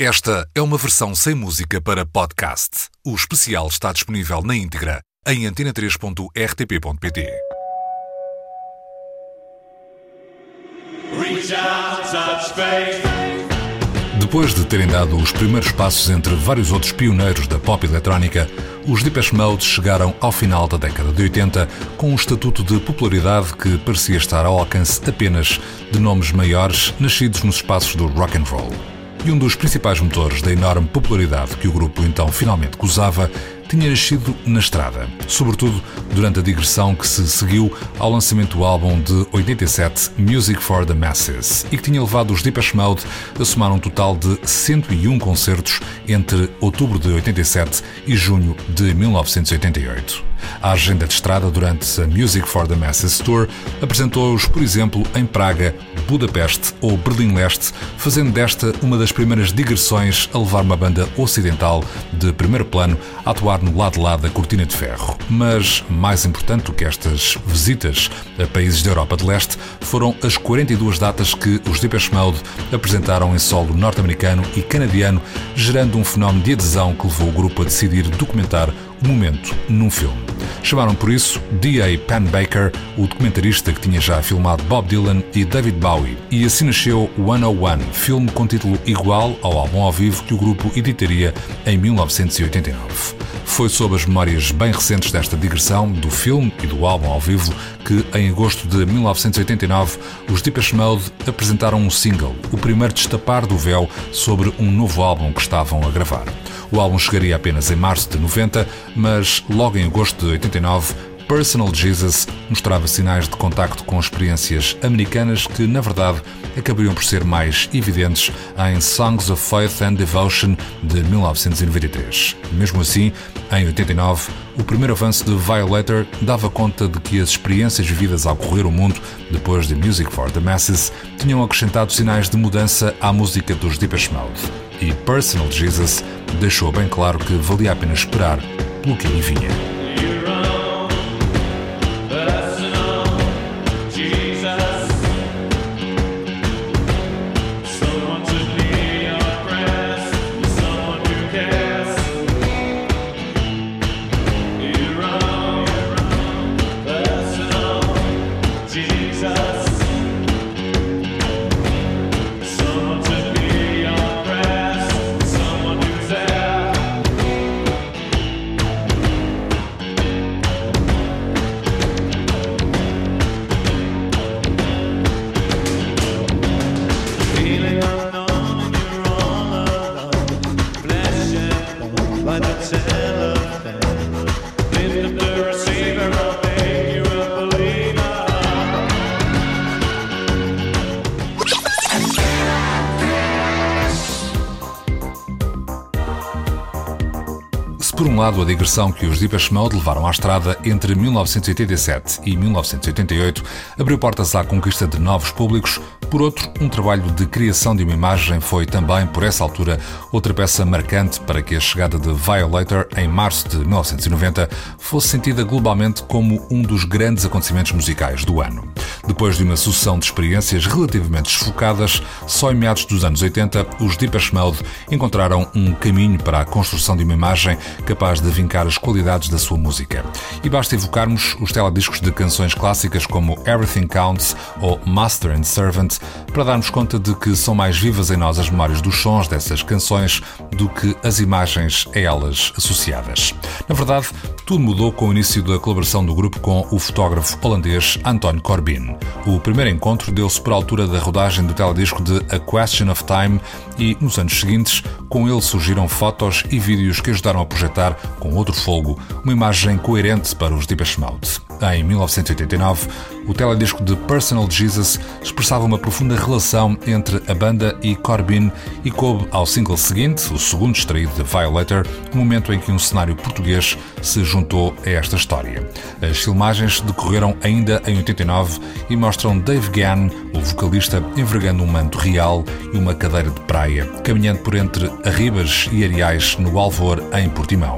Esta é uma versão sem música para podcast. O especial está disponível na íntegra em antena3.rtp.pt. Depois de terem dado os primeiros passos entre vários outros pioneiros da pop eletrónica, os Depeche Mode chegaram ao final da década de 80 com um estatuto de popularidade que parecia estar ao alcance apenas de nomes maiores nascidos nos espaços do rock and roll. E um dos principais motores da enorme popularidade que o grupo então finalmente gozava tinha nascido na estrada, sobretudo durante a digressão que se seguiu ao lançamento do álbum de 87 Music for the Masses e que tinha levado os Depeche Mode a somar um total de 101 concertos entre outubro de 87 e junho de 1988. A agenda de estrada durante a Music for the Masses Tour apresentou-os, por exemplo, em Praga, Budapeste ou Berlim-Leste, fazendo desta uma das primeiras digressões a levar uma banda ocidental de primeiro plano a atuar no lado lado da cortina de ferro. Mas, mais importante do que estas visitas a países da Europa de Leste, foram as 42 datas que os Depeche Mode apresentaram em solo norte-americano e canadiano, gerando um fenómeno de adesão que levou o grupo a decidir documentar momento num filme. Chamaram por isso D.A. Penn Baker, o documentarista que tinha já filmado Bob Dylan e David Bowie, e assim nasceu 101, filme com título igual ao álbum ao vivo que o grupo editaria em 1989. Foi sob as memórias bem recentes desta digressão, do filme e do álbum ao vivo, que em agosto de 1989 os Depeche Mode apresentaram um single, o primeiro destapar do véu sobre um novo álbum que estavam a gravar. O álbum chegaria apenas em março de 90, mas logo em agosto de 89 Personal Jesus mostrava sinais de contacto com experiências americanas que, na verdade, acabariam por ser mais evidentes em Songs of Faith and Devotion de 1993. Mesmo assim, em 89, o primeiro avanço de Violator dava conta de que as experiências vividas ao correr o mundo depois de Music for the Masses tinham acrescentado sinais de mudança à música dos Depeche Mode. E Personal Jesus deixou bem claro que valia a pena esperar pelo que aí vinha. Um lado, a digressão que os Depeche Mode levaram à estrada entre 1987 e 1988 abriu portas à conquista de novos públicos, por outro, um trabalho de criação de uma imagem foi também, por essa altura, outra peça marcante para que a chegada de Violator, em março de 1990, fosse sentida globalmente como um dos grandes acontecimentos musicais do ano. Depois de uma sucessão de experiências relativamente desfocadas, só em meados dos anos 80, os Deepesh Mode encontraram um caminho para a construção de uma imagem capaz de vincar as qualidades da sua música. E basta evocarmos os telediscos de canções clássicas como Everything Counts ou Master and Servant para darmos conta de que são mais vivas em nós as memórias dos sons dessas canções do que as imagens a elas associadas. Na verdade, tudo mudou com o início da colaboração do grupo com o fotógrafo holandês Anton Corbin. O primeiro encontro deu-se por altura da rodagem do teledisco de A Question of Time e, nos anos seguintes, com ele surgiram fotos e vídeos que ajudaram a projetar, com outro fogo, uma imagem coerente para os Depeche Mode. Em 1989, o teledisco de Personal Jesus expressava uma profunda relação entre a banda e Corbin e coube ao single seguinte, o segundo extraído de Violator, o momento em que um cenário português se juntou a esta história. As filmagens decorreram ainda em 89 e mostram Dave Gann, o vocalista, envergando um manto real e uma cadeira de praia, caminhando por entre Arribas e Areais no Alvor, em Portimão.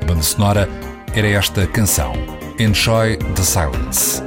A banda sonora era esta canção. Enjoy the silence.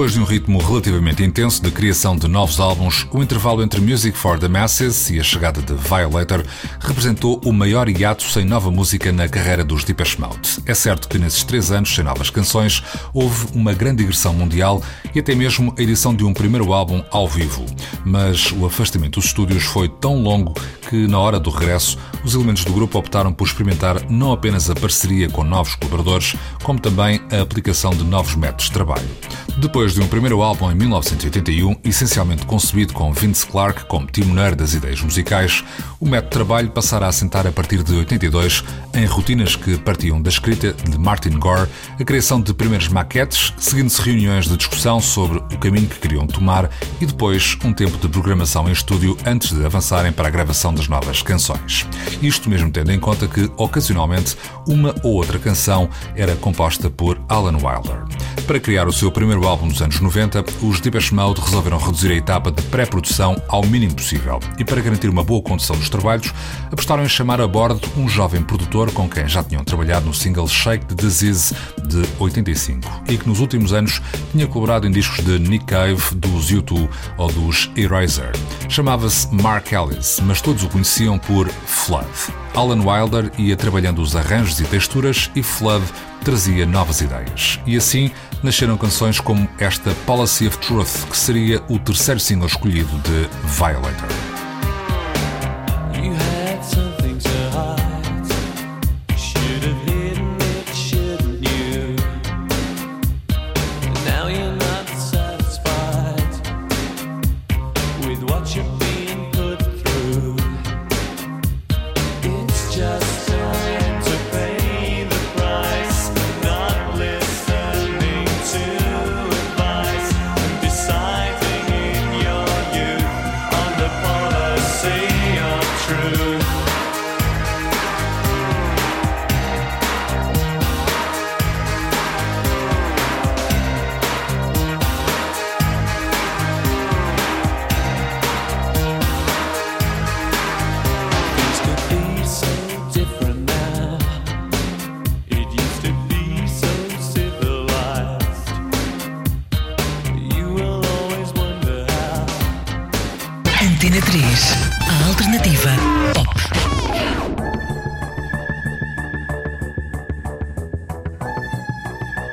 Depois de um ritmo relativamente intenso de criação de novos álbuns, o intervalo entre Music for the Masses e a chegada de Violator representou o maior hiato sem nova música na carreira dos Depeche Mode. É certo que nesses três anos sem novas canções houve uma grande digressão mundial e até mesmo a edição de um primeiro álbum ao vivo. Mas o afastamento dos estúdios foi tão longo que, na hora do regresso, os elementos do grupo optaram por experimentar não apenas a parceria com novos colaboradores, como também a aplicação de novos métodos de trabalho. Depois de um primeiro álbum em 1981, essencialmente concebido com Vince Clarke como timoneiro das ideias musicais, o método de trabalho passará a sentar a partir de 82 em rotinas que partiam da escrita de Martin Gore, a criação de primeiras maquetes, seguindo-se reuniões de discussão sobre o caminho que queriam tomar e depois um tempo de programação em estúdio antes de avançarem para a gravação das novas canções. Isto mesmo tendo em conta que, ocasionalmente, uma ou outra canção era composta por Alan Wilder. Para criar o seu primeiro álbum nos anos 90, os Depeche Mode resolveram reduzir a etapa de pré-produção ao mínimo possível e, para garantir uma boa condução dos trabalhos, apostaram em chamar a bordo um jovem produtor com quem já tinham trabalhado no single Shake the Disease de 85 e que nos últimos anos tinha colaborado em discos de Nick Cave, dos U2 ou dos Eraser. Chamava-se Mark Ellis, mas todos o conheciam por Flood. Alan Wilder ia trabalhando os arranjos e texturas e Flood trazia novas ideias. E assim nasceram canções como esta Policy of Truth, que seria o terceiro single escolhido de Violator.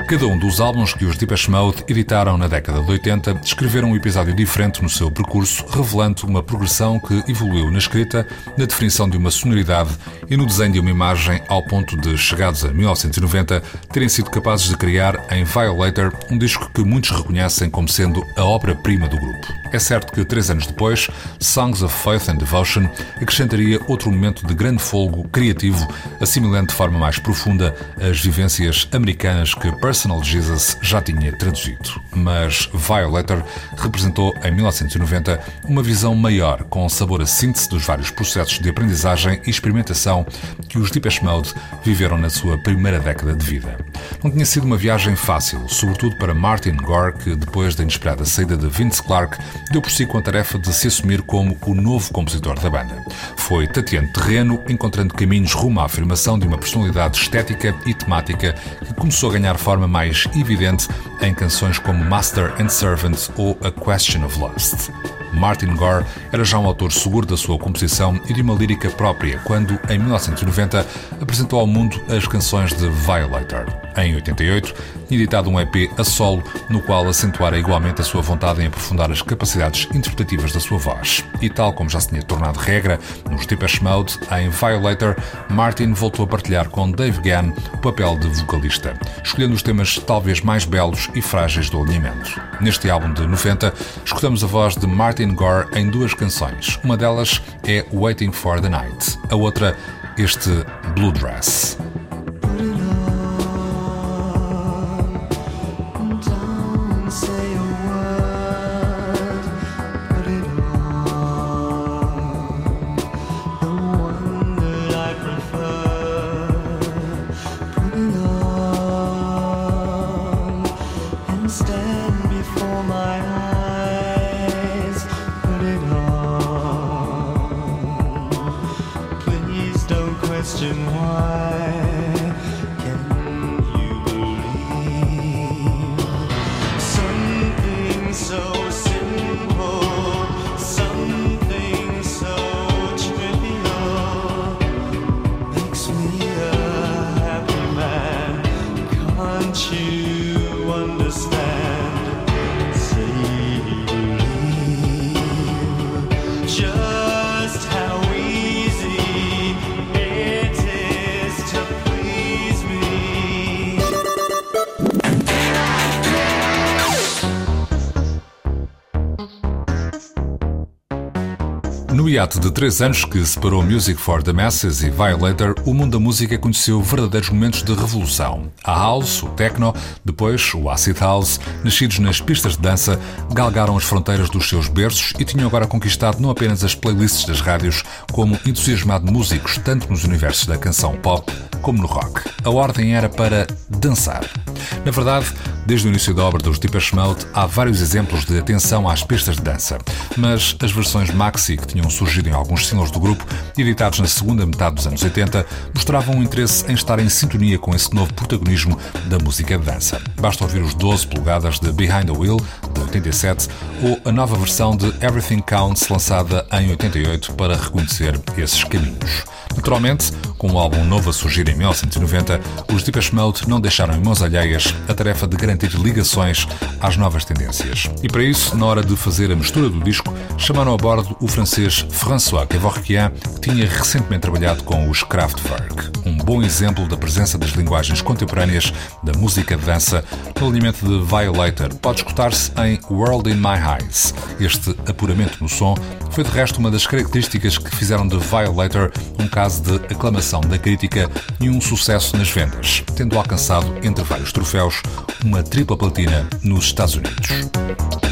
Cada um dos álbuns que os Depeche Mode editaram na década de 80 descreveram um episódio diferente no seu percurso, revelando uma progressão que evoluiu na escrita, na definição de uma sonoridade e no desenho de uma imagem ao ponto de, chegados a 1990, terem sido capazes de criar em Violator um disco que muitos reconhecem como sendo a obra-prima do grupo. É certo que, três anos depois, Songs of Faith and Devotion acrescentaria outro momento de grande folgo criativo, assimilando de forma mais profunda as vivências americanas que Personal Jesus já tinha traduzido. Mas Violator representou, em 1990, uma visão maior, com sabor a síntese dos vários processos de aprendizagem e experimentação que os Depeche Mode viveram na sua primeira década de vida. Não tinha sido uma viagem fácil, sobretudo para Martin Gore, que depois da inesperada saída de Vince Clarke, deu por si com a tarefa de se assumir como o novo compositor da banda. Foi tateando terreno, encontrando caminhos rumo à afirmação de uma personalidade estética e temática que começou a ganhar forma mais evidente em canções como Master and Servant ou A Question of Lust. Martin Gore era já um autor seguro da sua composição e de uma lírica própria quando, em 1990, apresentou ao mundo as canções de Violator. Em 88, tinha editado um EP a solo, no qual acentuara igualmente a sua vontade em aprofundar as capacidades interpretativas da sua voz. E tal como já se tinha tornado regra nos Depeche Mode, em Violator, Martin voltou a partilhar com Dave Gann o papel de vocalista, escolhendo os temas talvez mais belos e frágeis do alinhamento. Neste álbum de 90, escutamos a voz de Martin Gore em duas canções. Uma delas é Waiting for the Night, a outra, este Blue Dress. Hiato de três anos que separou Music for the Masses e Violator, o mundo da música conheceu verdadeiros momentos de revolução. A house, o techno, depois o acid house, nascidos nas pistas de dança, galgaram as fronteiras dos seus berços e tinham agora conquistado não apenas as playlists das rádios, como entusiasmado músicos tanto nos universos da canção pop como no rock. A ordem era para dançar. Na verdade, desde o início da obra dos Deepesh Mode, há vários exemplos de atenção às pistas de dança, mas as versões maxi que tinham surgido em alguns singles do grupo, editados na segunda metade dos anos 80, mostravam um interesse em estar em sintonia com esse novo protagonismo da música de dança. Basta ouvir os 12 polegadas de Behind the Wheel, de 87, ou a nova versão de Everything Counts, lançada em 88, para reconhecer esses caminhos. Naturalmente, com um álbum novo a surgir em 1990, os Deepesh Mode não deixaram em mãos alheias a tarefa de garantir ligações às novas tendências. E para isso, na hora de fazer a mistura do disco, chamaram a bordo o francês François Kevorkian, que tinha recentemente trabalhado com os Kraftwerk. Um bom exemplo da presença das linguagens contemporâneas da música de dança no alinhamento de Violator pode escutar-se em World in My Eyes. Este apuramento no som foi de resto uma das características que fizeram de Violator um caso de aclamação da crítica e um sucesso nas vendas, tendo alcançado, entre vários troféus, uma tripla platina nos Estados Unidos.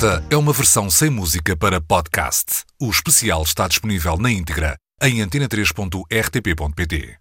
Esta é uma versão sem música para podcast. O especial está disponível na íntegra em antena3.rtp.pt.